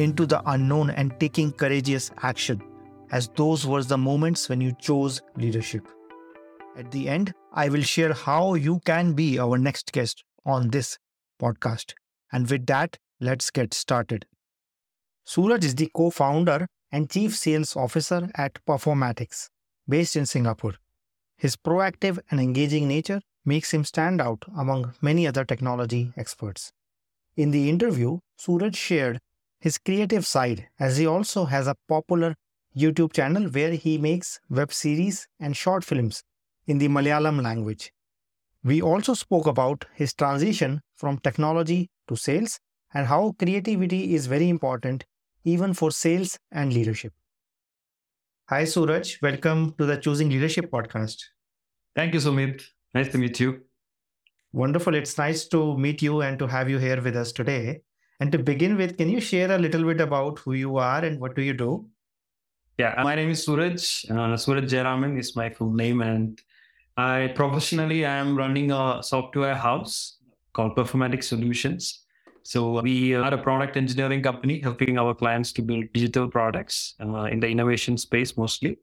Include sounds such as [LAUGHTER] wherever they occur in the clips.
into the unknown and taking courageous action, as those were the moments when you chose leadership. At the end, I will share how you can be our next guest on this podcast. And with that, let's get started. Sooraj is the co founder and chief sales officer at Performatics, based in Singapore. His proactive and engaging nature makes him stand out among many other technology experts. In the interview, Sooraj shared his creative side as he also has a popular YouTube channel where he makes web series and short films in the Malayalam language. We also spoke about his transition from technology to sales and how creativity is very important even for sales and leadership. Hi, Sooraj. Welcome to the Choosing Leadership podcast. Thank you, Sumit. Nice to meet you. Wonderful. It's nice to meet you and to have you here with us today. And to begin with, can you share a little bit about who you are and what do you do? Yeah, my name is Sooraj. Uh, Sooraj Jayaraman is my full name, and I professionally I am running a software house called Performatic Solutions. So we are a product engineering company helping our clients to build digital products uh, in the innovation space mostly.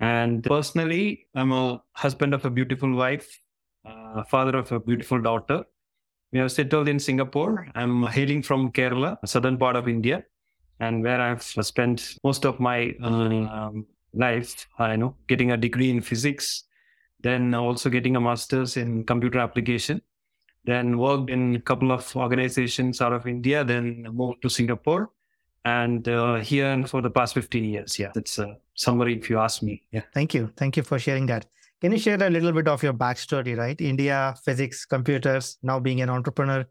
And personally, I'm a husband of a beautiful wife, uh, father of a beautiful daughter. We have settled in Singapore. I'm hailing from Kerala, southern part of India, and where I've spent most of my uh, um, life, I know, getting a degree in physics, then also getting a master's in computer application, then worked in a couple of organizations out of India, then moved to Singapore, and uh, here for the past 15 years. Yeah, that's a summary if you ask me. Yeah. Thank you. Thank you for sharing that. Can you share a little bit of your backstory, right? India, physics, computers, now being an entrepreneur.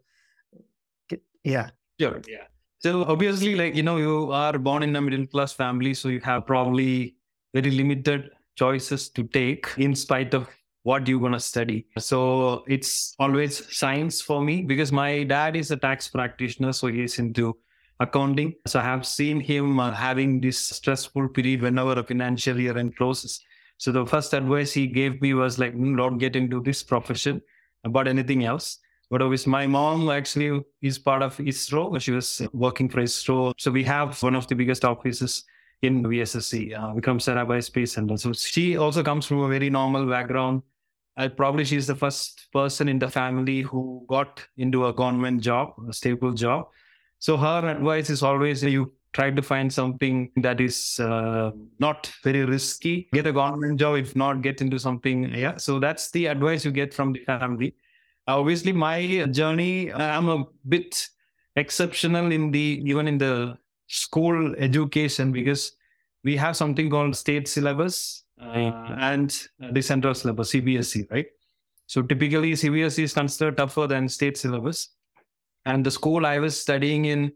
Yeah. Sure. Yeah. So obviously, like, you know, you are born in a middle class family, so you have probably very limited choices to take in spite of what you're going to study. So it's always science for me because my dad is a tax practitioner. So he's into accounting. So I have seen him uh, having this stressful period whenever a financial year end closes. So the first advice he gave me was like, "Mm, don't get into this profession about anything else. But obviously, my mom actually is part of ISRO. She was working for ISRO. So we have one of the biggest offices in VSSC, uh, Vikram Sarabhai Space Center. So she also comes from a very normal background. Uh, probably she's the first person in the family who got into a government job, a stable job. So her advice is always you try to find something that is uh, not very risky. Get a government job, if not, get into something. Yeah. So that's the advice you get from the family. Obviously, my journey, I'm a bit exceptional in the even in the school education because we have something called state syllabus uh, and the central syllabus, CBSE, right? So typically, CBSE is considered tougher than state syllabus. And the school I was studying in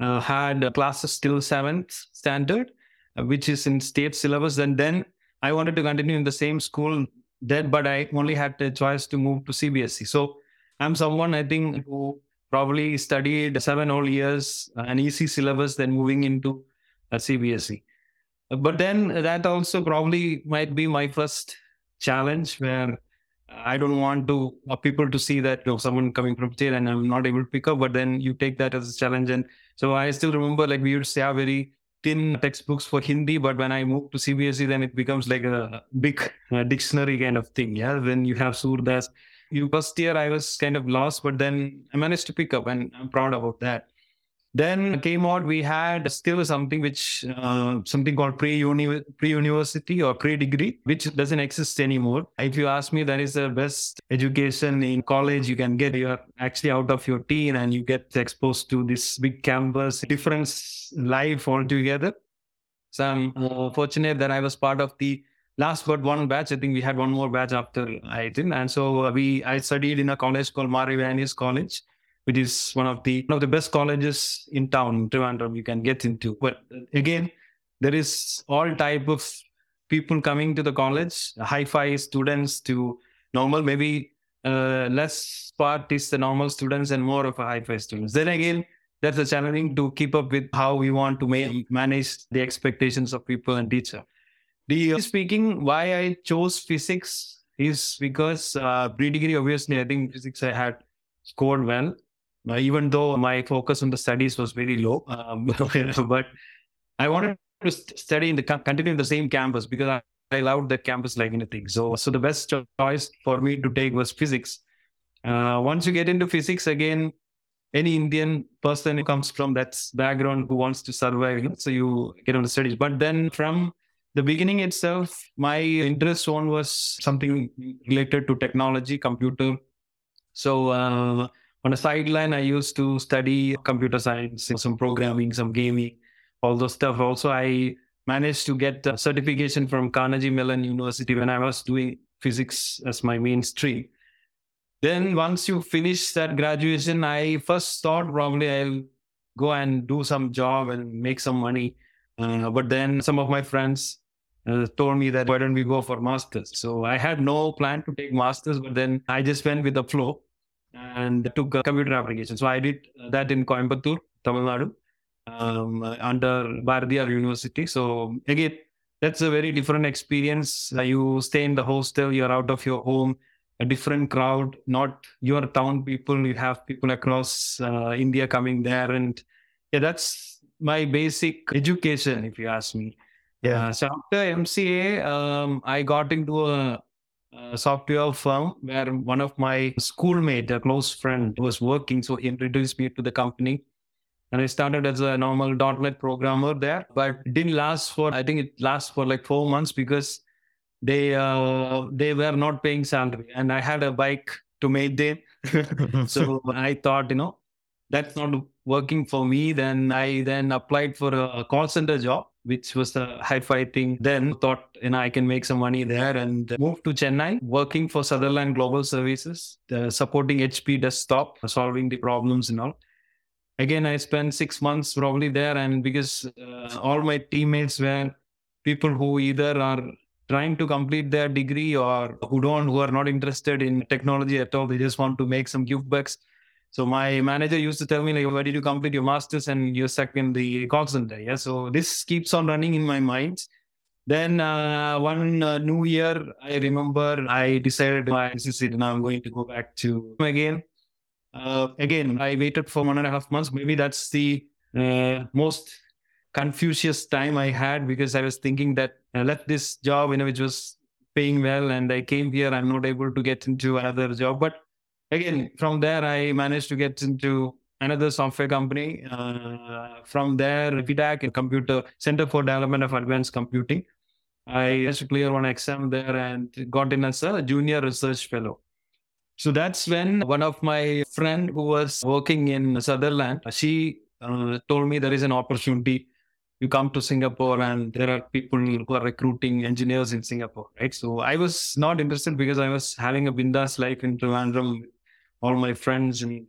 uh, had classes till seventh standard, uh, which is in state syllabus. And then I wanted to continue in the same school then, but I only had the choice to move to CBSE. So I'm someone I think who probably studied seven whole years, uh, an easy syllabus, then moving into at CBSE. But then that also probably might be my first challenge where I don't want to uh, people to see that you know, someone coming from state and I'm not able to pick up. But then you take that as a challenge, and so I still remember like we used to have very thin textbooks for Hindi, but when I moved to CBSE, then it becomes like a big uh, dictionary kind of thing. Yeah, then you have Surdas. You first year I was kind of lost, but then I managed to pick up, and I'm proud about that. Then came out, we had still something which, uh, something called pre-uni, pre-university or pre-degree, which doesn't exist anymore. If you ask me, that is the best education in college you can get. You're actually out of your teen and you get exposed to this big campus, different life altogether. So I'm uh, fortunate that I was part of the last but one batch. I think we had one more batch after I did. And so we, I studied in a college called Mar Ivanios College which is one of the one of the best colleges in town, Trivandrum, you can get into. But again, there is all type of people coming to the college, hi-fi students to normal, maybe uh, less part is the normal students and more of a hi-fi students. Then again, that's a challenging to keep up with how we want to ma- manage the expectations of people and teacher. The uh, speaking, why I chose physics is because uh, pre-degree, obviously, I think physics I had scored well even though my focus on the studies was very low. Um, [LAUGHS] but I wanted to study in the continue in the same campus because I, I loved that campus like anything. So, so the best choice for me to take was physics. Uh, once you get into physics again, any Indian person who comes from that background who wants to survive, you know, so you get on the studies. But then from the beginning itself, my interest zone was something related to technology, computer. So uh, on a sideline, I used to study computer science, some programming, some gaming, all those stuff. Also, I managed to get a certification from Carnegie Mellon University when I was doing physics as my mainstream. Then once you finish that graduation, I first thought probably I'll go and do some job and make some money. Uh, but then some of my friends uh, told me that why don't we go for masters? So I had no plan to take masters, but then I just went with the flow and took a computer application. So I did that in Coimbatore, Tamil Nadu, um, under Bharathiar University. So again, that's a very different experience. Uh, you stay in the hostel, you're out of your home, a different crowd, not your town people. You have people across uh, India coming there, and yeah, that's my basic education, if you ask me. Yeah. Uh, so after MCA, um, I got into a software firm where one of my schoolmate, a close friend, was working. So he introduced me to the company. And I started as a normal .NET programmer there, but didn't last for, I think it lasts for like four months because they uh, they were not paying salary. And I had a bike to maintain. [LAUGHS] so I thought, you know, that's not working for me. Then I then applied for a call center job which was a hi-fi thing. Then thought, you know, I can make some money there and moved to Chennai, working for Sutherland Global Services, uh, supporting HP desktop, solving the problems and all. Again, I spent six months probably there, and because uh, all my teammates were people who either are trying to complete their degree or who don't, who are not interested in technology at all, they just want to make some give backs so my manager used to tell me like, why did you complete your masters and you're stuck in the call center? Yeah. So this keeps on running in my mind. Then uh, one uh, new year, I remember I decided this is it. Now I'm going to go back to again. Uh, again, I waited for one and a half months. Maybe that's the uh, most Confucius time I had because I was thinking that I left this job, you know, which was paying well, and I came here. I'm not able to get into another job, but again, from there, I managed to get into another software company. Uh, from there, C-DAC, computer center for development of advanced computing. I to clear one exam there and got in as a junior research fellow. So that's when one of my friend who was working in Sutherland, she uh, told me there is an opportunity. You come to Singapore and there are people who are recruiting engineers in Singapore, right? So I was not interested because I was having a bindas life in Trivandrum all my friends and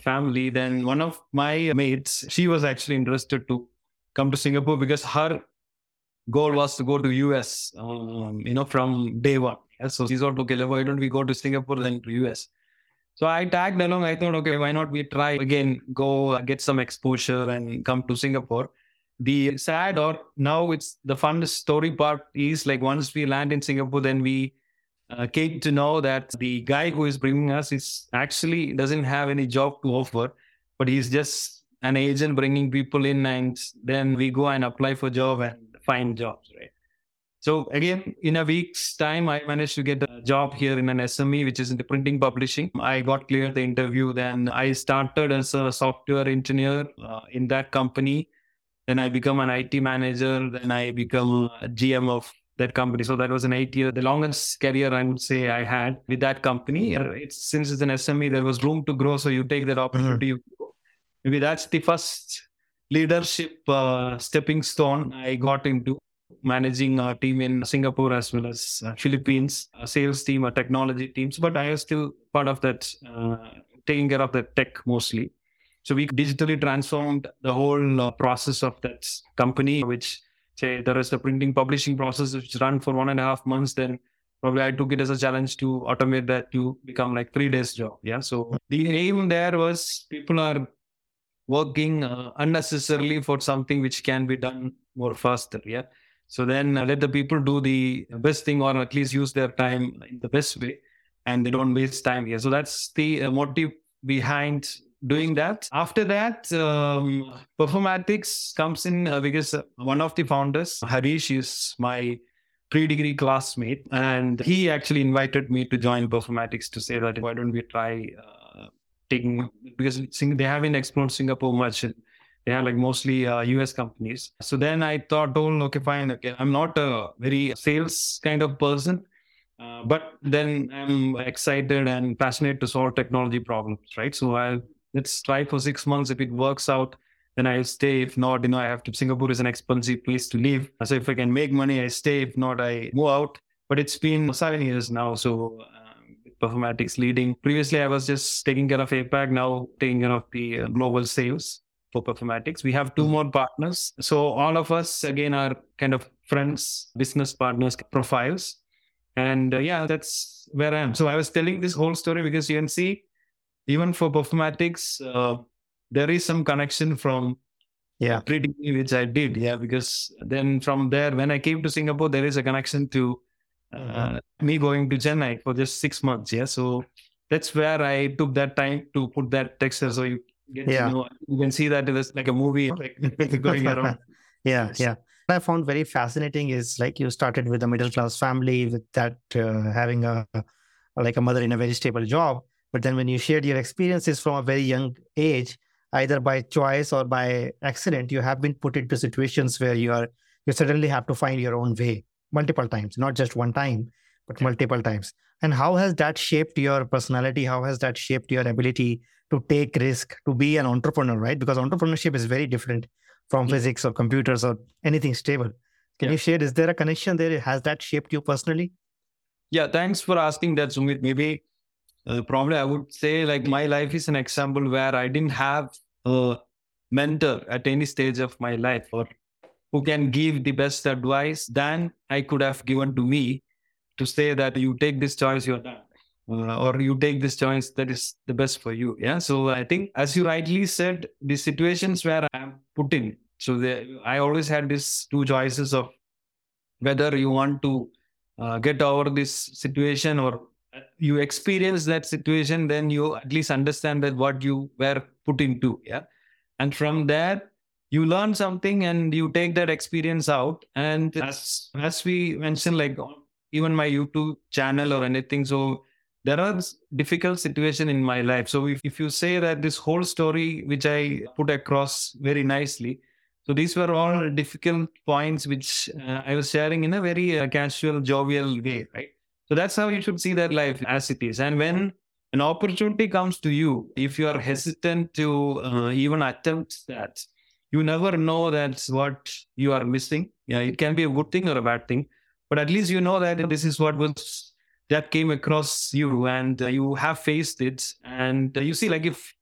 family. Then one of my mates, she was actually interested to come to Singapore because her goal was to go to US, um, you know, from day one. Yeah, so she thought, okay, why don't we go to Singapore then to US? So I tagged along. I thought, okay, why not we try again, go get some exposure and come to Singapore. the sad or now it's the fun story part is like once we land in Singapore, then we uh, to know that the guy who is bringing us is actually doesn't have any job to offer, but he's just an agent bringing people in, and then we go and apply for job and find jobs, right? So again, in a week's time, I managed to get a job here in an SME, which is in the printing publishing. I got cleared the interview. Then I started as a software engineer uh, in that company. Then I become an IT manager. Then I become GM of that company. So that was an eight year, the longest career I would say I had with that company. It's since it's an SME, there was room to grow. So you take that opportunity. Mm-hmm. Maybe that's the first leadership uh, stepping stone I got into managing a team in Singapore as well as uh, Philippines, a sales team, a technology teams. But I was still part of that, uh, taking care of the tech mostly. So we digitally transformed the whole uh, process of that company, which say there is a printing publishing process which run for one and a half months. Then probably I took it as a challenge to automate that to become like three days job. Yeah. So the aim there was people are working uh, unnecessarily for something which can be done more faster. Yeah. So then uh, let the people do the best thing or at least use their time in the best way and they don't waste time here. So that's the uh, motive behind doing that. After that, um, Performatics comes in uh, because one of the founders, Harish, is my pre-degree classmate and he actually invited me to join Performatics to say that why don't we try uh, taking because they haven't explored Singapore much they are like mostly uh, US companies. So then I thought, oh, okay, fine. Okay, I'm not a very sales kind of person, uh, but then I'm excited and passionate to solve technology problems, right? So I'll let's try for six months. If it works out, then I'll stay. If not, you know, I have to. Singapore is an expensive place to live. So if I can make money, I stay. If not, I move out. But it's been seven years now, so. Uh, Performatics leading. Previously, I was just taking care of APAC. Now taking care of the uh, global sales for Performatics. We have two mm-hmm. more partners. So all of us again are kind of friends, business partners profiles. And uh, yeah, that's where I am. So I was telling this whole story because you can see, even for Performatics, uh, there is some connection from yeah pretty which I did. Yeah, because then from there, when I came to Singapore, there is a connection to uh, mm-hmm. me going to Chennai for just six months. Yeah, so that's where I took that time to put that texture. So you get yeah. to know. You can see that it is like a movie [LAUGHS] like, [LAUGHS] going [LAUGHS] around. yeah, yeah. What I found very fascinating is like you started with a middle class family with that uh, having a like a mother in a very stable job, but then when you shared your experiences from a very young age, either by choice or by accident, you have been put into situations where you are you suddenly have to find your own way multiple times, not just one time, but multiple times. And how has that shaped your personality? How has that shaped your ability to take risk, to be an entrepreneur, right? Because entrepreneurship is very different from yeah. physics or computers or anything stable. Can yeah. you share? Is there a connection there? Has that shaped you personally? Yeah, thanks for asking that, Sumit. Maybe uh, probably I would say like my life is an example where I didn't have a mentor at any stage of my life or who can give the best advice than I could have given to me to say that you take this choice, you're done. Uh, or you take this choice that is the best for you. Yeah so i think as you rightly said the situations where i'm put in so the, i always had these two choices of whether you want to uh, get over this situation or you experience that situation then you at least understand that what you were put into yeah? And from there you learn something and you take that experience out. And as as we mentioned like even my youtube channel or anything so there are difficult situation in my life. So if, if you say that this whole story which i put across very nicely so these were all difficult points which uh, i was sharing in a very uh, casual jovial way right so that's how you should see that life as it is. And when an opportunity comes to you if you are hesitant to uh, even attempt that you never know that's what you are missing. Yeah it can be a good thing or a bad thing but at least you know that this is what was that came across you and uh, you have faced it. And uh, you see like if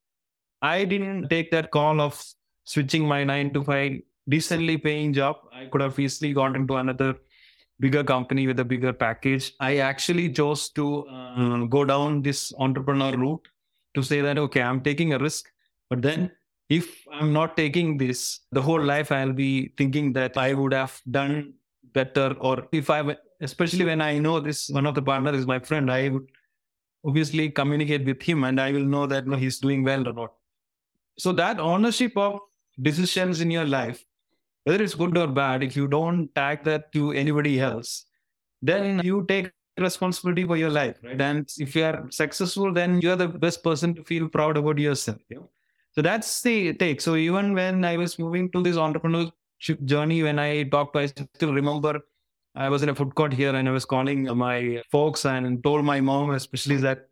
i didn't take that call of switching my 9 to 5 decently paying job i could have easily gone into another bigger company with a bigger package i actually chose to uh, go down this entrepreneur route to say that okay i'm taking a risk but then if I'm not taking this, the whole life I'll be thinking that I would have done better. Or if I, especially when I know this, one of the partner is my friend, I would obviously communicate with him and I will know that he's doing well or not. So that ownership of decisions in your life, whether it's good or bad, if you don't tag that to anybody else, then you take responsibility for your life, right? And if you are successful, then you are the best person to feel proud about yourself. So that's the take. So even when I was moving to this entrepreneurship journey, when I talked, I still remember I was in a food court here and I was calling my folks and told my mom, especially that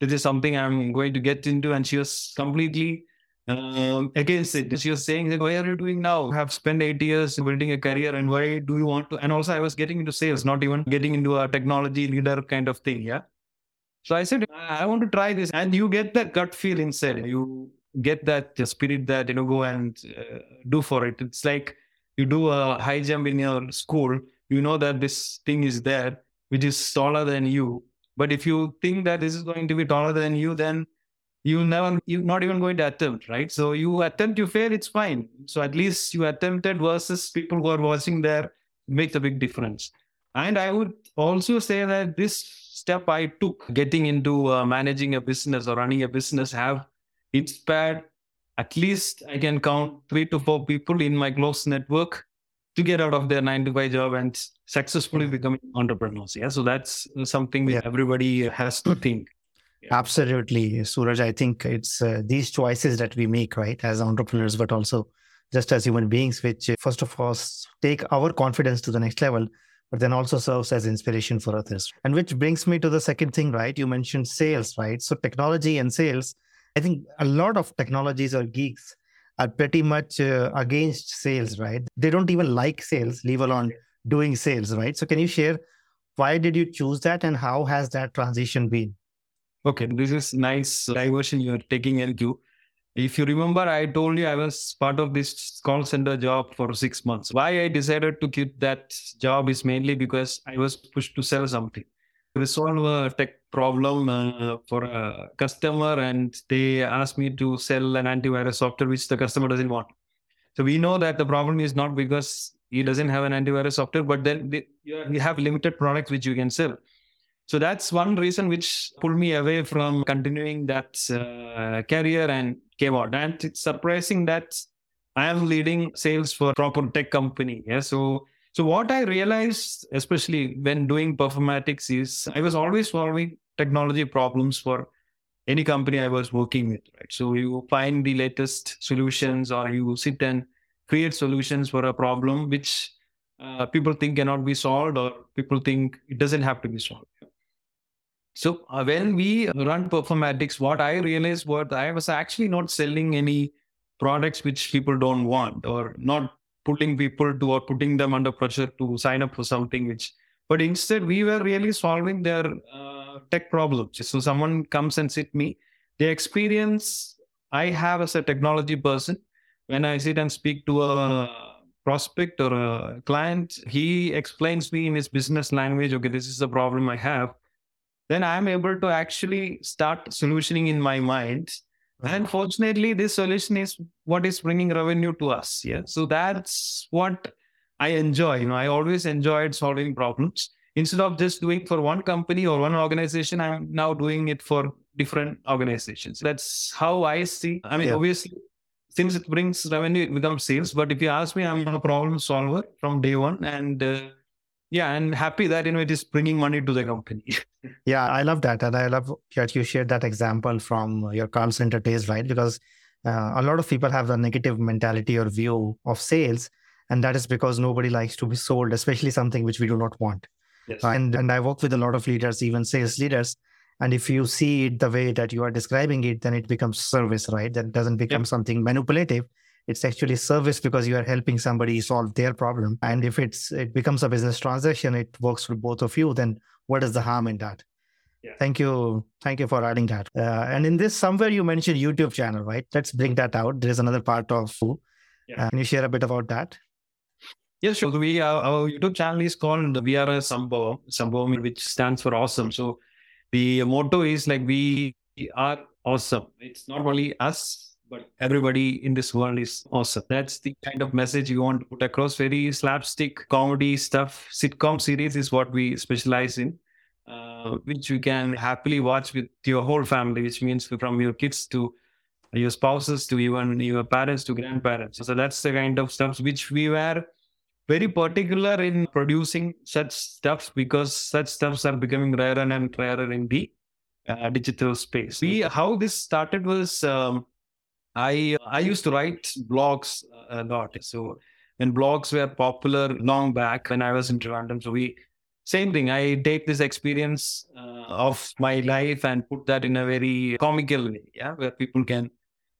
this is something I'm going to get into. And she was completely uh, against it. you're saying, like, Why are you doing now? Have spent eight years building a career, and why do you want to? And also, I was getting into sales, not even getting into a technology leader kind of thing. Yeah. So I said, I want to try this. And you get that gut feel inside. You get that spirit that you know go and uh, do for it it's like you do a high jump in your school you know that this thing is there which is taller than you but if you think that this is going to be taller than you then you never you're not even going to attempt right so you attempt you fail it's fine so at least you attempted versus people who are watching there makes a big difference and i would also say that this step i took getting into uh, managing a business or running a business have inspired at least I can count three to four people in my close network to get out of their nine to five job and successfully becoming entrepreneurs. Yeah. So that's something yeah. everybody has to think. Yeah. Absolutely, Sooraj. I think it's uh, these choices that we make, right, as entrepreneurs, but also just as human beings, which uh, first of all take our confidence to the next level, but then also serves as inspiration for others. And which brings me to the second thing, right? You mentioned sales, right? So technology and sales I think a lot of technologies or geeks are pretty much uh, against sales, right? They don't even like sales, leave alone doing sales, right? So, can you share why did you choose that and how has that transition been? Okay, this is nice diversion you're taking into. If you remember, I told you I was part of this call center job for six months. Why I decided to quit that job is mainly because I was pushed to sell something resolve a tech problem uh, for a customer and they asked me to sell an antivirus software which the customer doesn't want. So we know that the problem is not because he doesn't have an antivirus software, but then you have limited products which you can sell. So that's one reason which pulled me away from continuing that uh, career and came out. And it's surprising that I am leading sales for proper tech company. Yeah. So so what I realized, especially when doing performatics, is I was always solving technology problems for any company I was working with. Right. So you find the latest solutions, or you sit and create solutions for a problem which uh, people think cannot be solved, or people think it doesn't have to be solved. So uh, when we run performatics, what I realized was I was actually not selling any products which people don't want, or not putting people to or putting them under pressure to sign up for something which but instead we were really solving their uh, tech problems. So someone comes and sit me. The experience i have as a technology person when i sit and speak to a prospect or a client he explains me in his business language okay this is the problem i have then i'm able to actually start solutioning in my mind and fortunately, this solution is what is bringing revenue to us. Yeah. So that's what I enjoy. You know, I always enjoyed solving problems. Instead of just doing for one company or one organization, I'm now doing it for different organizations. That's how I see. I mean, yeah. obviously, since it brings revenue, it becomes sales. But if you ask me, I'm a problem solver from day one. And uh, yeah, and happy that you know it is bringing money to the company. [LAUGHS] yeah, I love that, and I love that you shared that example from your call center days, right? Because uh, a lot of people have a negative mentality or view of sales, and that is because nobody likes to be sold, especially something which we do not want. Yes. Uh, and and I work with a lot of leaders, even sales leaders. And if you see it the way that you are describing it, then it becomes service, right? That doesn't become yep. something manipulative it's actually service because you are helping somebody solve their problem and if it's it becomes a business transaction it works for both of you then what is the harm in that yeah. thank you thank you for adding that uh, and in this somewhere you mentioned youtube channel right let's bring that out there's another part of yeah. uh, can you share a bit about that Yes, sure. So we uh, our YouTube channel is called the VRS Sambhavam, Sambhavam, which stands for awesome. So the motto is like we are awesome. It's not only us but everybody in this world is awesome. That's the kind of message you want to put across. Very slapstick comedy stuff. Sitcom series is what we specialize in, uh, which you can happily watch with your whole family, which means from your kids to your spouses to even your parents to grandparents. So that's the kind of stuff which we were very particular in producing such stuff because such stuffs are becoming rarer and rarer in the uh, digital space. We how this started was um, I I used to write blogs a lot. So when blogs were popular long back when I was in Trivandrum, so we same thing. I take this experience uh, of my life and put that in a very comical way, yeah, where people can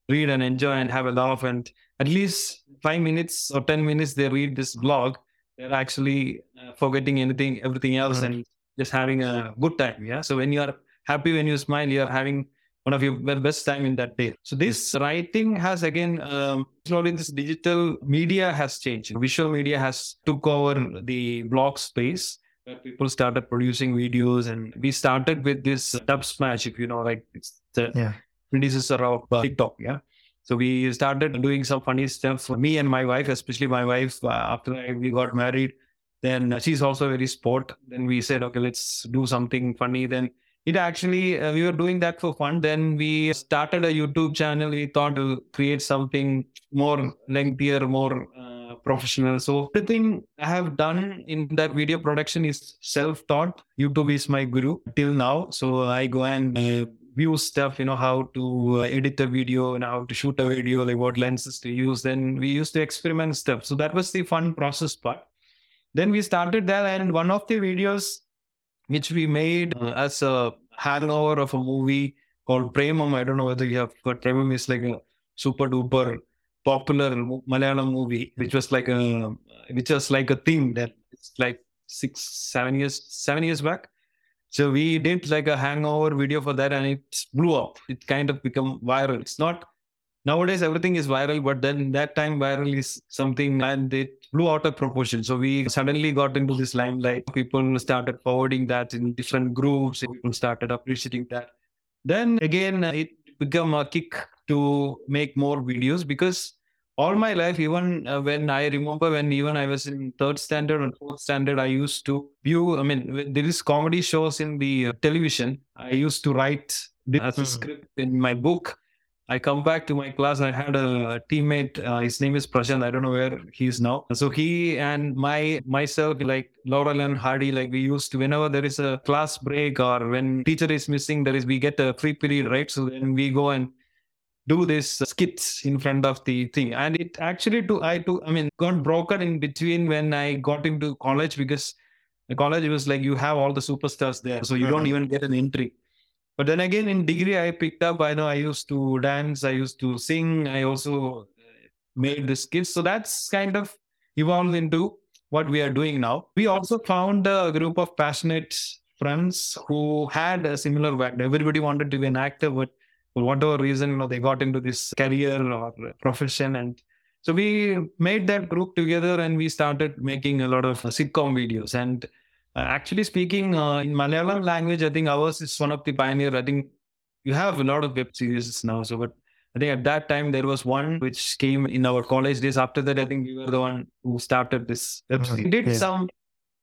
read and enjoy and have a laugh and at least five minutes or 10 minutes they read this blog they're actually uh, forgetting anything everything else mm-hmm. and just having a good time yeah so when you are happy when you smile you're having one of your best time in that day so this writing has again um, slowly this digital media has changed visual media has took over the blog space where people started producing videos and we started with this Dubsmash. if you know like it's the yeah predecessor of uh, TikTok. Yeah. So we started doing some funny stuff for me and my wife, especially my wife, uh, after I, we got married. Then she's also very sport. Then we said, okay, let's do something funny. Then it actually, uh, we were doing that for fun. Then we started a YouTube channel. We thought to create something more lengthier, more uh, professional. So everything I have done in that video production is self-taught. YouTube is my guru till now. So I go and uh, view stuff, you know, how to uh, edit a video and how to shoot a video, like what lenses to use. Then we used to experiment stuff. So that was the fun process part. Then we started that, and one of the videos which we made uh, as a hangover of a movie called Premam. I don't know whether you have got Premam is like a super duper popular Malayalam movie, which was like a which was like a theme that it's like six, seven years, seven years back. So we did like a hangover video for that and it blew up. It kind of become viral. It's not nowadays everything is viral, but then that time viral is something and it blew out of proportion. So we suddenly got into this limelight. People started forwarding that in different groups. People started appreciating that. Then again, it became a kick to make more videos because all my life, even uh, when I remember when even I was in third standard and fourth standard, I used to view. I mean, there is comedy shows in the uh, television. I used to write as a mm-hmm. script in my book. I come back to my class. I had a teammate. Uh, his name is Prashant. I don't know where he is now. So he and my myself, like Laurel and Hardy, like we used to whenever there is a class break or when teacher is missing, there is we get a free period, right? So then we go and do this skits in front of the thing and it actually to i to i mean got broken in between when i got into college because the college was like you have all the superstars there so you don't mm-hmm. even get an entry but then again in degree i picked up i know i used to dance i used to sing i also uh, made the skits so that's kind of evolved into what we are doing now we also found a group of passionate friends who had a similar background everybody wanted to be an actor but for whatever reason, you know, they got into this career or profession. And so we made that group together and we started making a lot of sitcom videos. And actually speaking uh, in Malayalam language, I think ours is one of the pioneer. I think you have a lot of web series now. So, but I think at that time there was one which came in our college days. After that, I think we were the one who started this web series. We did yeah. some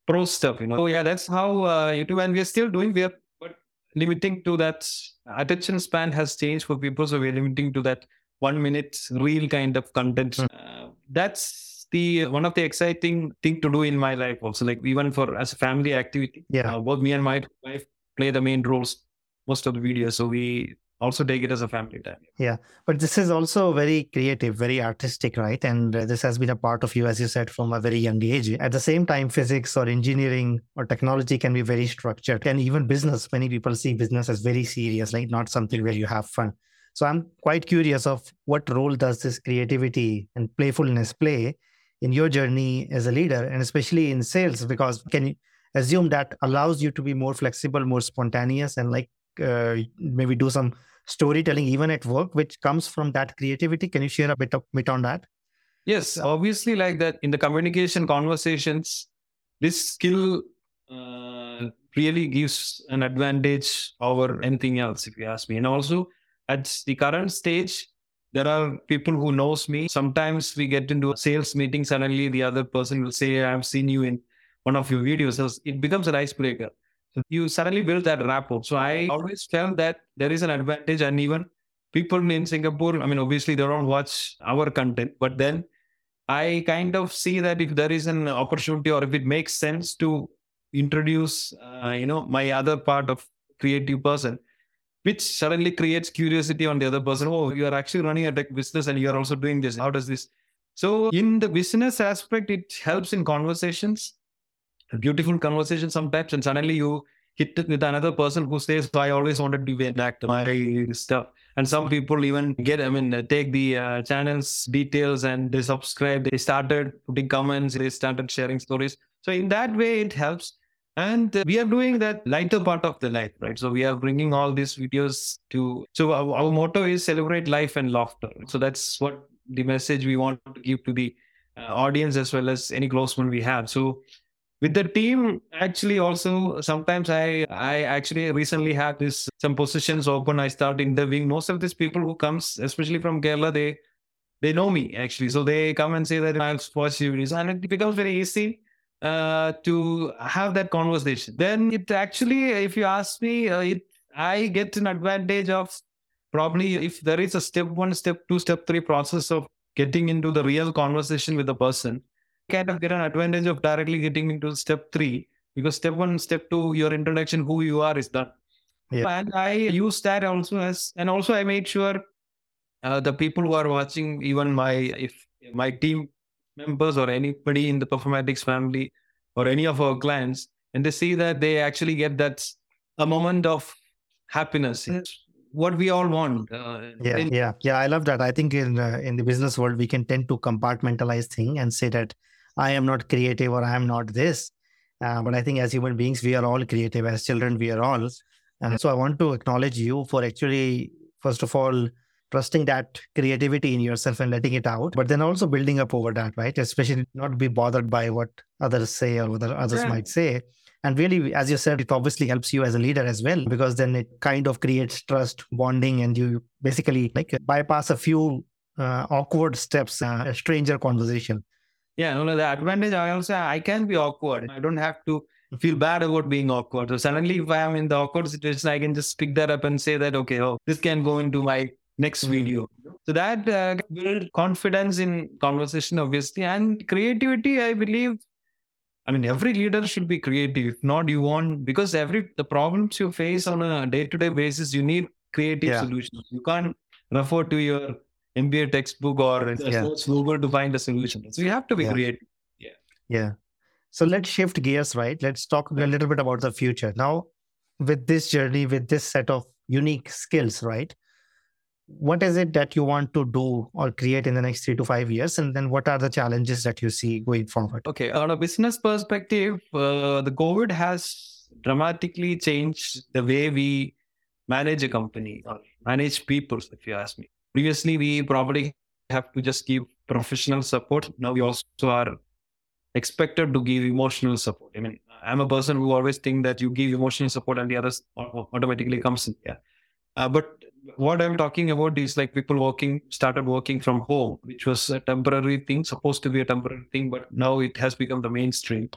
pro stuff, you know. So yeah, that's how uh, YouTube, and we're still doing. We're but limiting to that attention span has changed for people. So we're limiting to that one minute real kind of content. Mm. Uh, that's the one of the exciting thing to do in my life also. Like even for as a family activity. Yeah. Uh, both me and my wife play the main roles most of the videos. So we also take it as a family time. Yeah, but this is also very creative, very artistic, right? And this has been a part of you, as you said, from a very young age. At the same time, physics or engineering or technology can be very structured. And even business, many people see business as very serious, like not something where you have fun. So I'm quite curious of what role does this creativity and playfulness play in your journey as a leader, and especially in sales, because can you assume that allows you to be more flexible, more spontaneous, and like uh, maybe do some storytelling even at work which comes from that creativity? Can you share a bit of bit on that? Yes obviously like that in the communication conversations this skill uh, really gives an advantage over anything else if you ask me. And also at the current stage there are people who knows me. Sometimes we get into a sales meeting. Suddenly the other person will say, I've seen you in one of your videos. So it becomes an icebreaker. So you suddenly build that rapport. So I always felt that there is an advantage and even people in Singapore, I mean, obviously they don't watch our content, but then I kind of see that if there is an opportunity or if it makes sense to introduce, uh, you know, my other part of creative person, which suddenly creates curiosity on the other person. Oh, you are actually running a tech business and you are also doing this. How does this? So in the business aspect, it helps in conversations, beautiful conversation sometimes, and suddenly you hit it with another person who says, I always wanted to be an actor, my stuff. And some people even get, I mean, take the uh, channel's details and they subscribe. They started putting comments, they started sharing stories. So in that way, it helps. And uh, we are doing that lighter part of the life, right? So we are bringing all these videos to. So our, our motto is celebrate life and laughter. So that's what the message we want to give to the uh, audience as well as any close one we have. So with the team, actually, also sometimes I I actually recently had this some positions open. I start interviewing most of these people who comes, especially from Kerala, they they know me actually, so they come and say that I'll watch videos, and it becomes very easy uh, to have that conversation. Then it actually, if you ask me, uh, it I get an advantage of probably if there is a step one, step two, step three process of getting into the real conversation with the person, kind of get an advantage of directly getting into step three because step one, step two, your introduction, who you are, is done. Yeah. And I use that also as, and also I made sure uh, the people who are watching, even my if my team members or anybody in the performatics family or any of our clients and they see that they actually get that a moment of happiness. It's what we all want. Uh, yeah in- yeah. Yeah i love that. I think in uh, in the business world we can tend to compartmentalize thing and say that i am not creative or i am not this. Uh, but i think as human beings we are all creative. As children we are all. And so i want to acknowledge you for actually first of all trusting that creativity in yourself and letting it out, but then also building up over that, right? Especially not be bothered by what others say or what others yeah. might say. And really, as you said, it obviously helps you as a leader as well, because then it kind of creates trust, bonding, and you basically like bypass a few uh, awkward steps, uh, a stranger conversation. Yeah, no, the advantage I also I can be awkward. I don't have to feel bad about being awkward. So suddenly, if I am in the awkward situation, I can just pick that up and say that okay, oh, this can go into my next hmm. video. So that uh, build confidence in conversation, obviously, and creativity. I believe. I mean, every leader should be creative. If not, you want because every the problems you face on a day to day basis, you need creative yeah. solutions. You can't refer to your MBA textbook or yeah. Google to find a solution. So you have to be yeah. creative. Yeah. Yeah. So let's shift gears, right? Let's talk a little bit about the future. Now, with this journey, with this set of unique skills, right? What is it that you want to do or create in the next three to five years? And then what are the challenges that you see going forward? Okay on a business perspective uh, the covid has dramatically changed the way we manage a company or manage people if you ask me. Previously we probably have to just give professional support. Now we also are expected to give emotional support. I mean i'm a person who always think that you give emotional support and the others automatically comes in yeah. Uh, but what I'm talking about is like people working started working from home, which was a temporary thing, supposed to be a temporary thing, but now it has become the mainstream,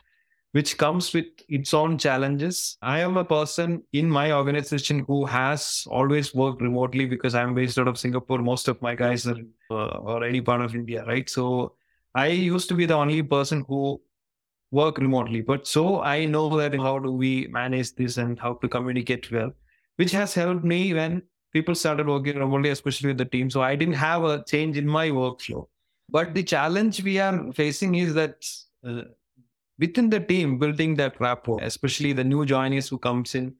which comes with its own challenges. I am a person in my organization who has always worked remotely because I'm based out of Singapore. Most of my guys are uh, or any part of India, right? So I used to be the only person who work remotely, but so I know that how do we manage this and how to communicate well, which has helped me when people started working remotely, especially with the team. So I didn't have a change in my workflow. But the challenge we are facing is that uh, within the team, building that rapport, especially the new joiners who comes in,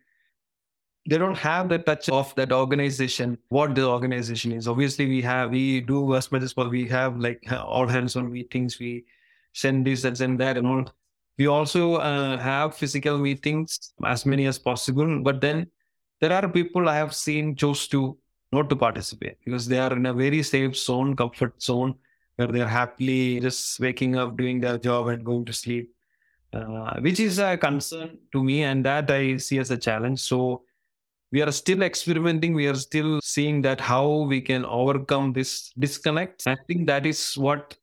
they don't have the touch of that organization, what the organization is. Obviously, we have, we do as much as possible. We have like all hands on meetings. We send this and send that and all. We also uh, have physical meetings, as many as possible. But then there are people I have seen choose to not to participate because they are in a very safe zone, comfort zone, where they're happily just waking up, doing their job, and going to sleep, uh, which is a concern to me, and that I see as a challenge. So we are still experimenting. We are still seeing that how we can overcome this disconnect. I think that is what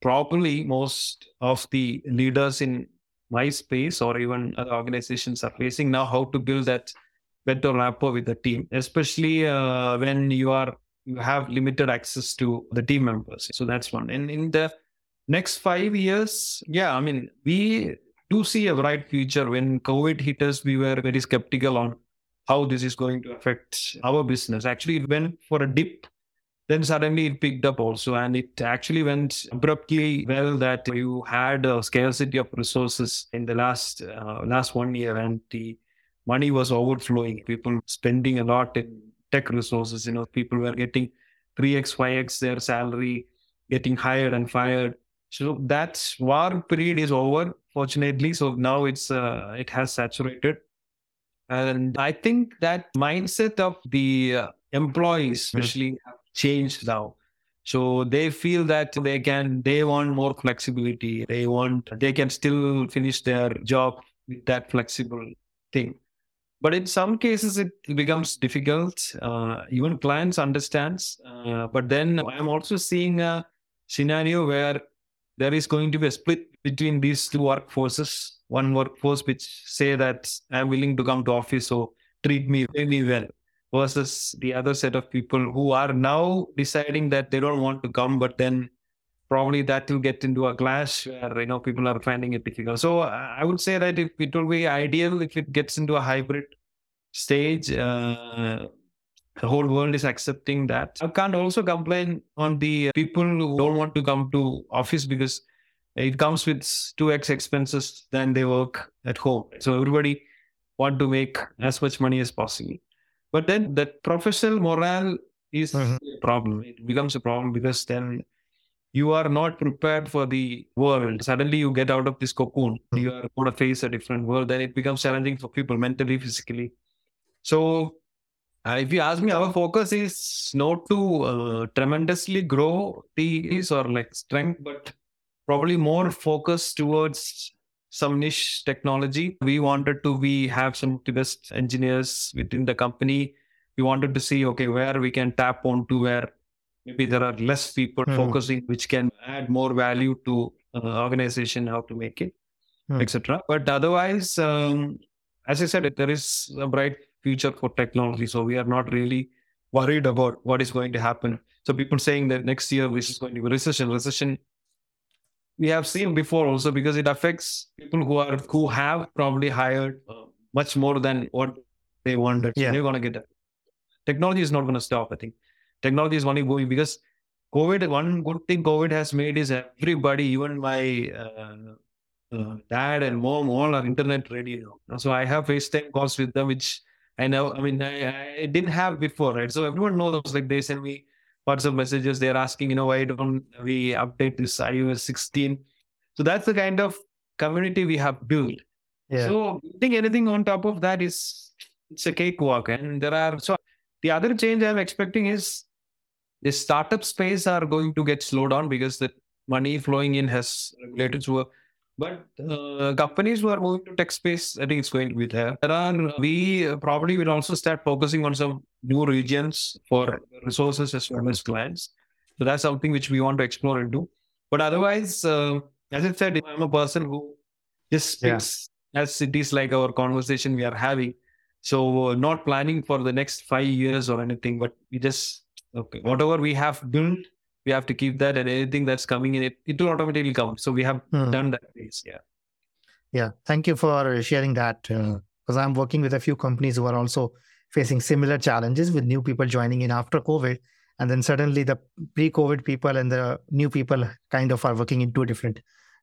probably most of the leaders in my space or even other organizations are facing now how to build that better rapport with the team especially uh, when you are you have limited access to the team members. So that's one. And in the next five years yeah i mean we do see a bright future. When covid hit us we were very skeptical on how this is going to affect our business. Actually it went for a dip then suddenly it picked up also. And it actually went abruptly well that you had a scarcity of resources in the last uh, last one year. And the money was overflowing. People spending a lot in tech resources you know people were getting 3x 5x their salary getting hired and fired. So that war period is over fortunately. So now it's uh, it has saturated. And i think that mindset of the uh, employees especially changed now. So they feel that they can they want more flexibility. They want they can still finish their job with that flexible thing but in some cases it becomes difficult. Uh, even clients understands uh, but then i'm also seeing a scenario where there is going to be a split between these two workforces. One workforce which say that i'm willing to come to office so treat me very well versus the other set of people who are now deciding that they don't want to come, but then probably that will get into a clash where you know people are finding it difficult. So I would say that if it will be ideal if it gets into a hybrid stage. Uh, the whole world is accepting that. I can't also complain on the people who don't want to come to office because it comes with 2x expenses than they work at home. So everybody want to make as much money as possible. But then that professional morale is mm-hmm. a problem. It becomes a problem because then you are not prepared for the world. Suddenly you get out of this cocoon. Mm-hmm. You are going to face a different world. Then it becomes challenging for people mentally, physically. So uh, if you ask me, our focus is not to uh, tremendously grow the or like strength, but probably more focus towards some niche technology. We wanted to we have some of the best engineers within the company. We wanted to see okay where we can tap on to where maybe there are less people mm. focusing, which can add more value to uh, organization, how to make it, mm. etc. But otherwise, um, as I said, there is a bright future for technology. So we are not really worried about what is going to happen. So people saying that next year this is going to be recession. Recession we have seen before also because it affects people who are who have probably hired uh, much more than what they wanted. Yeah. They're gonna get that. Technology is not gonna stop. I think technology is only going because COVID. One good thing COVID has made is everybody, even my uh, uh, dad and mom, all are internet ready. So I have FaceTime calls with them, which I know. I mean, I, I didn't have before, right? So everyone knows. Like they send me WhatsApp messages. They're asking, you know, why don't we update this iOS 16? So that's the kind of community we have built. Yeah. So I think anything on top of that is it's a cakewalk. And there are so the other change I'm expecting is the startup space are going to get slowed down because the money flowing in has regulated. So but uh, companies who are moving to tech space, I think it's going to be there. There are we probably will also start focusing on some new regions for resources as well as clients. So that's something which we want to explore and do. But otherwise, uh, as I said, I'm a person who just speaks yeah. as it is like our conversation we are having. So uh, not planning for the next five years or anything, but we just okay. Whatever we have built we have to keep that and anything that's coming in it it will automatically come. So we have hmm. done that phase yeah. Yeah. Thank you for sharing that because uh, i'm working with a few companies who are also facing similar challenges with new people joining in after covid. And then suddenly the pre-covid people and the new people kind of are working in two different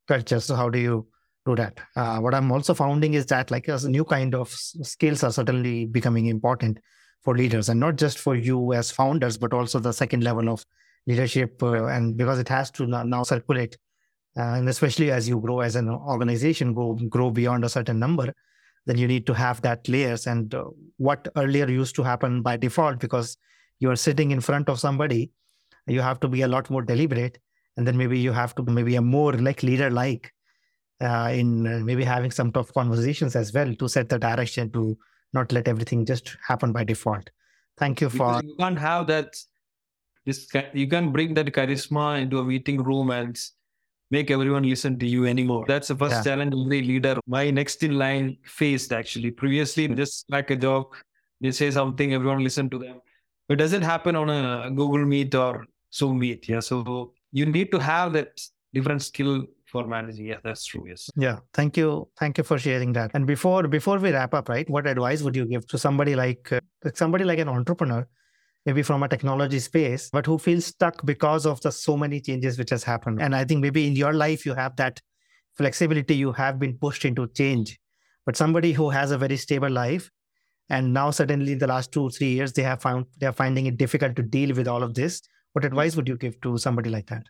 cultures so how do you do that? Uh, what i'm also finding is that like a new kind of skills are certainly becoming important for leaders and not just for you as founders but also the second level of leadership uh, and because it has to now circulate uh, and especially as you grow as an organization go grow beyond a certain number then you need to have that layers. And uh, what earlier used to happen by default because you are sitting in front of somebody you have to be a lot more deliberate and then maybe you have to maybe a more like leader like uh, in uh, maybe having some tough conversations as well to set the direction to not let everything just happen by default. Thank you for. Because you can't have that. This you can't bring that charisma into a meeting room and make everyone listen to you anymore. That's the first Yeah. challenge every leader. My next in line faced actually. Previously, just like a joke, they say something, everyone listen to them. It doesn't happen on a Google Meet or Zoom Meet. Yeah. So you need to have that different skill for managing. Yeah, that's true. Yes. Yeah, thank you, thank you for sharing that. And before before we wrap up, right, what advice would you give to somebody like uh, somebody like an entrepreneur, maybe from a technology space, but who feels stuck because of the so many changes which has happened? And I think maybe in your life you have that flexibility, you have been pushed into change, but somebody who has a very stable life. And now suddenly in the last two, three years, they have found they are finding it difficult to deal with all of this. What advice would you give to somebody like that?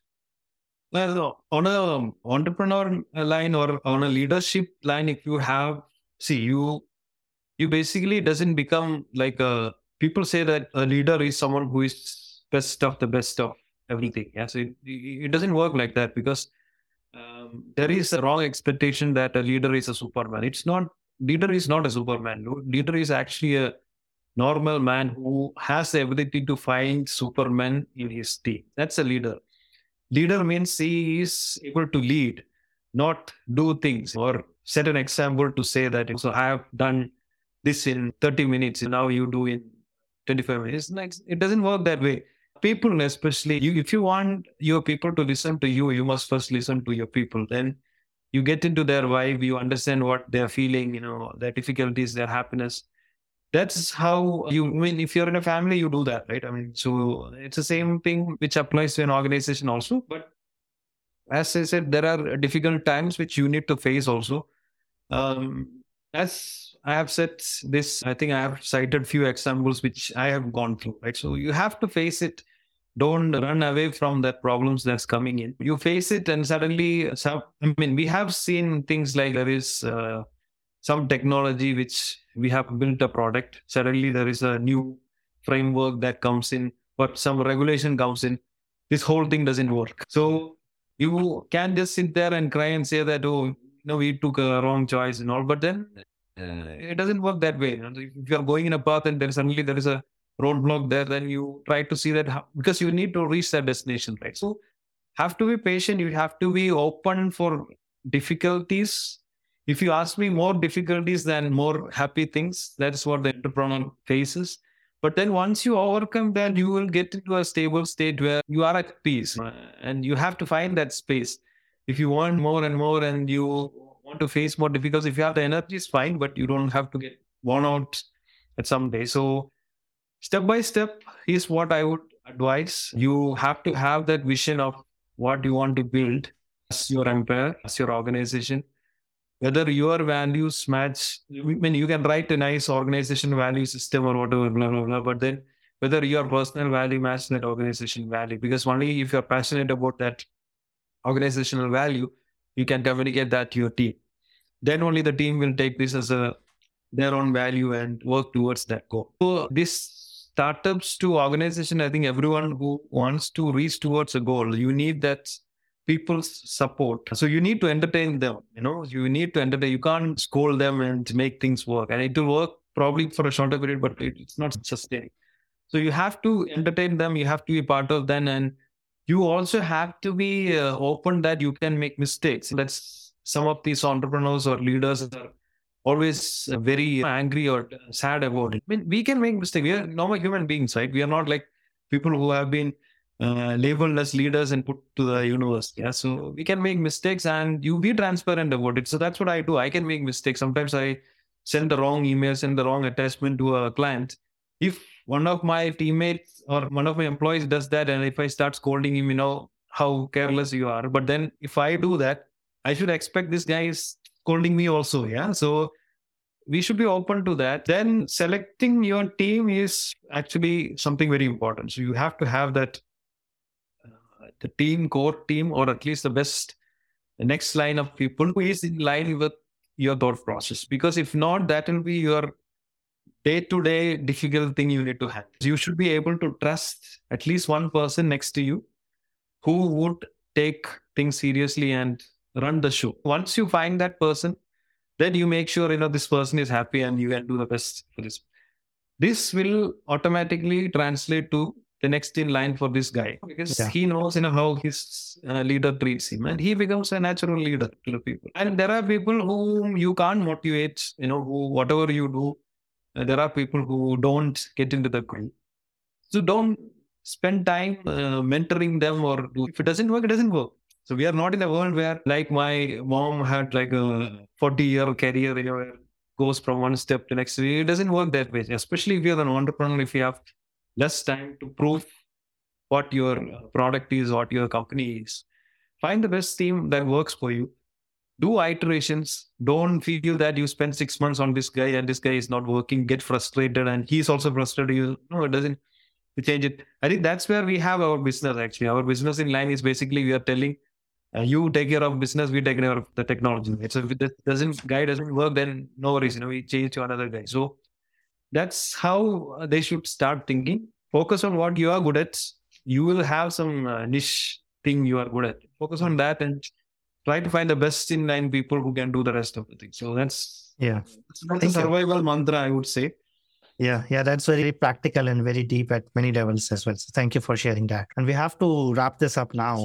On a entrepreneur line or on a leadership line, if you have, see, you, you basically doesn't become like a, people say that a leader is someone who is best of the best of everything. Yeah. So it, it doesn't work like that because um, there is a wrong expectation that a leader is a superman. It's not, leader is not a superman. Leader is actually a normal man who has the ability to find superman in his team. That's a leader leader means he is able to lead not do things. Or set an example to say that so i have done this in 30 minutes now you do in 25 minutes. It doesn't work that way. People especially you if you want your people to listen to you you must first listen to your people. Then you get into their vibe you understand what they're feeling you know their difficulties their happiness that's how you I mean if you're in a family you do that right? I mean so it's the same thing which applies to an organization also but as i said there are difficult times which you need to face also. Um as i have said this i think i have cited few examples which i have gone through right? So you have to face it. Don't run away from that problems that's coming in. You face it and suddenly i mean we have seen things like there is uh, some technology which we have built a product. Suddenly there is a new framework that comes in but some regulation comes in. This whole thing doesn't work. So you can just sit there and cry and say that oh no we took a wrong choice and all but then uh, it doesn't work that way. If you are going in a path and then suddenly there is a roadblock there then you try to see that how, because you need to reach that destination right? So have to be patient. You have to be open for difficulties if you ask me more difficulties than more happy things that's what the entrepreneur faces. But then once you overcome that you will get into a stable state where you are at peace. And you have to find that space. If you want more and more and you want to face more difficulties if you have the energy is fine but you don't have to get worn out at some day. So step by step is what i would advise. You have to have that vision of what you want to build as your empire as your organization whether your values match I mean you can write a nice organization value system or whatever blah blah blah but then whether your personal value matches that organization value because only if you're passionate about that organizational value you can communicate that to your team. Then only the team will take this as a their own value and work towards that goal. So this startups to organization i think everyone who wants to reach towards a goal you need that people's support. So you need to entertain them. You know, you need to entertain. You can't scold them and make things work. And it will work probably for a shorter period, but it's not sustaining. So you have to entertain them. You have to be part of them, and you also have to be uh, open that you can make mistakes. That's some of these entrepreneurs or leaders are always very angry or sad about it. I mean, we can make mistakes. We are normal human beings, right? We are not like people who have been uh, labeled as leaders and put to the universe. Yeah. So we can make mistakes and you be transparent about it. So that's what I do. I can make mistakes. Sometimes I send the wrong email, send the wrong attachment to a client. If one of my teammates or one of my employees does that, and if I start scolding him, you know, how careless you are. But then if I do that, I should expect this guy is scolding me also. Yeah. So we should be open to that. Then selecting your team is actually something very important. So you have to have that the team, core team, or at least the best, the next line of people who is in line with your thought process. Because if not, that will be your day to day difficult thing you need to handle. You should be able to trust at least one person next to you who would take things seriously and run the show. Once you find that person, then you make sure you know this person is happy and you can do the best for this this will automatically translate to the next in line for this guy. Because Yeah. he knows you know how his uh, leader treats him and he becomes a natural leader to the people. And there are people whom you can't motivate you know who whatever you do uh, there are people who don't get into the group. So don't spend time uh, mentoring them or do, if it doesn't work it doesn't work. So we are not in a world where like my mom had like a 40 year career you know goes from one step to next. It doesn't work that way especially if you're an entrepreneur if you have less time to prove what your product is what your company is. Find the best team that works for you. Do iterations. Don't feel that you spend six months on this guy and this guy is not working. Get frustrated and he's also frustrated. You no it doesn't change it. I think that's where we have our business actually. Our business in line is basically we are telling uh, you take care of business we take care of the technology. So if it doesn't guy doesn't work then no worries. You know we change to another guy. So that's how they should start thinking focus on what you are good at you will have some uh, niche thing you are good at focus on that and try to find the best in line people who can do the rest of the thing so that's Yeah. that's a Thank you. survival mantra i would say Yeah, yeah, that's very practical and very deep at many levels as well. So thank you for sharing that. And we have to wrap this up now.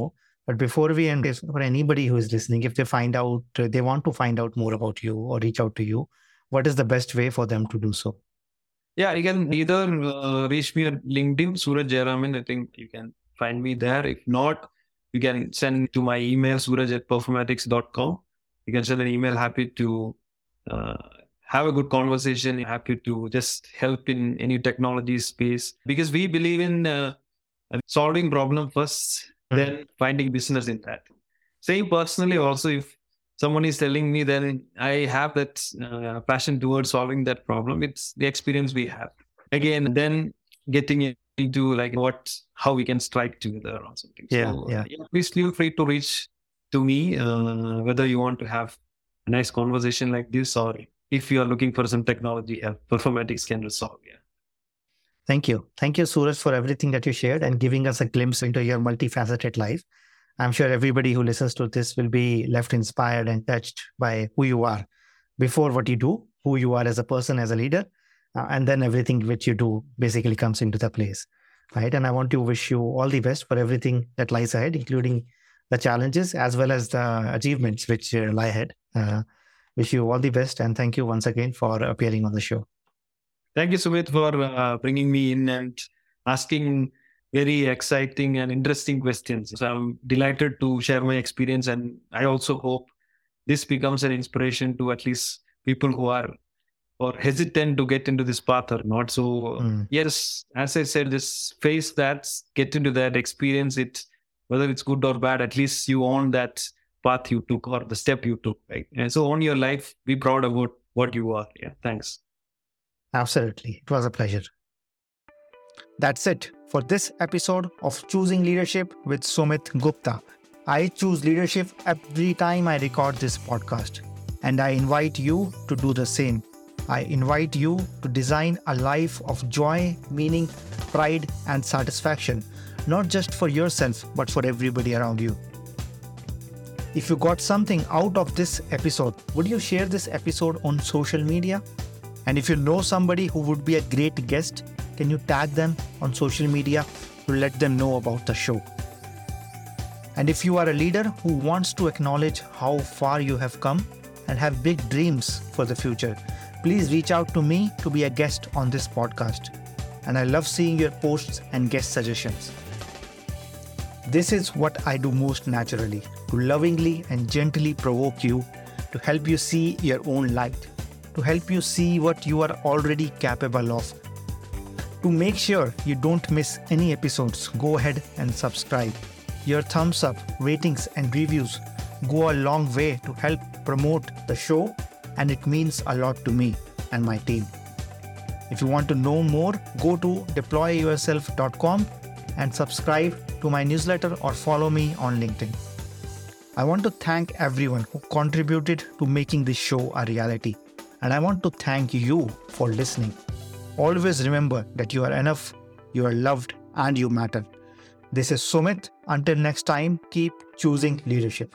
But before we end, if for anybody who is listening, if they find out, they want to find out more about you or reach out to you, what is the best way for them to do so? Yeah, you can either uh, reach me at LinkedIn, Sooraj Jayaraman. I think you can find me there. If not, you can send to my email, suraj at perfomatix.com. You can send an email. Happy to uh, have a good conversation. Happy to just help in any technology space because we believe in uh, solving problem first, then finding business in that. Same personally also, if someone is telling me then I have that uh, passion towards solving that problem. It's the experience we have. Again, then getting into like what, how we can strike together or something. Yeah, so, yeah. uh, please feel free to reach to me, uh, whether you want to have a nice conversation like this or if you are looking for some technology help, Perfomatix can resolve. Yeah. Thank you. Thank you, Sooraj, for everything that you shared and giving us a glimpse into your multifaceted life. I'm sure everybody who listens to this will be left inspired and touched by who you are before what you do, who you are as a person, as a leader, uh, and then everything which you do basically comes into the place. Right. And I want to wish you all the best for everything that lies ahead, including the challenges as well as the achievements which uh, lie ahead. Uh, wish you all the best and thank you once again for appearing on the show. Thank you, Sumit, for uh, bringing me in and asking very exciting and interesting questions. So I'm delighted to share my experience, and I also hope this becomes an inspiration to at least people who are or hesitant to get into this path or not. So Mm. yes, as I said, just face that, get into that, experience it, whether it's good or bad. At least you own that path you took or the step you took, right? And so own your life. Be proud about what you are. Yeah. Thanks. Absolutely. It was a pleasure. That's it for this episode of Choosing Leadership with Sumit Gupta. I choose leadership every time I record this podcast, and I invite you to do the same. I invite you to design a life of joy, meaning, pride, and satisfaction, not just for yourself, but for everybody around you. If you got something out of this episode, would you share this episode on social media? And if you know somebody who would be a great guest, can you tag them on social media to let them know about the show? And if you are a leader who wants to acknowledge how far you have come and have big dreams for the future, please reach out to me to be a guest on this podcast. And I love seeing your posts and guest suggestions. This is what I do most naturally to lovingly and gently provoke you, to help you see your own light, to help you see what you are already capable of. To make sure you don't miss any episodes, go ahead and subscribe. Your thumbs up, ratings, and reviews go a long way to help promote the show, and it means a lot to me and my team. If you want to know more, go to deployyourself.com and subscribe to my newsletter or follow me on LinkedIn. I want to thank everyone who contributed to making this show a reality. And I want to thank you for listening. Always remember that you are enough, you are loved, and you matter. This is Sumit. Until next time, keep choosing leadership.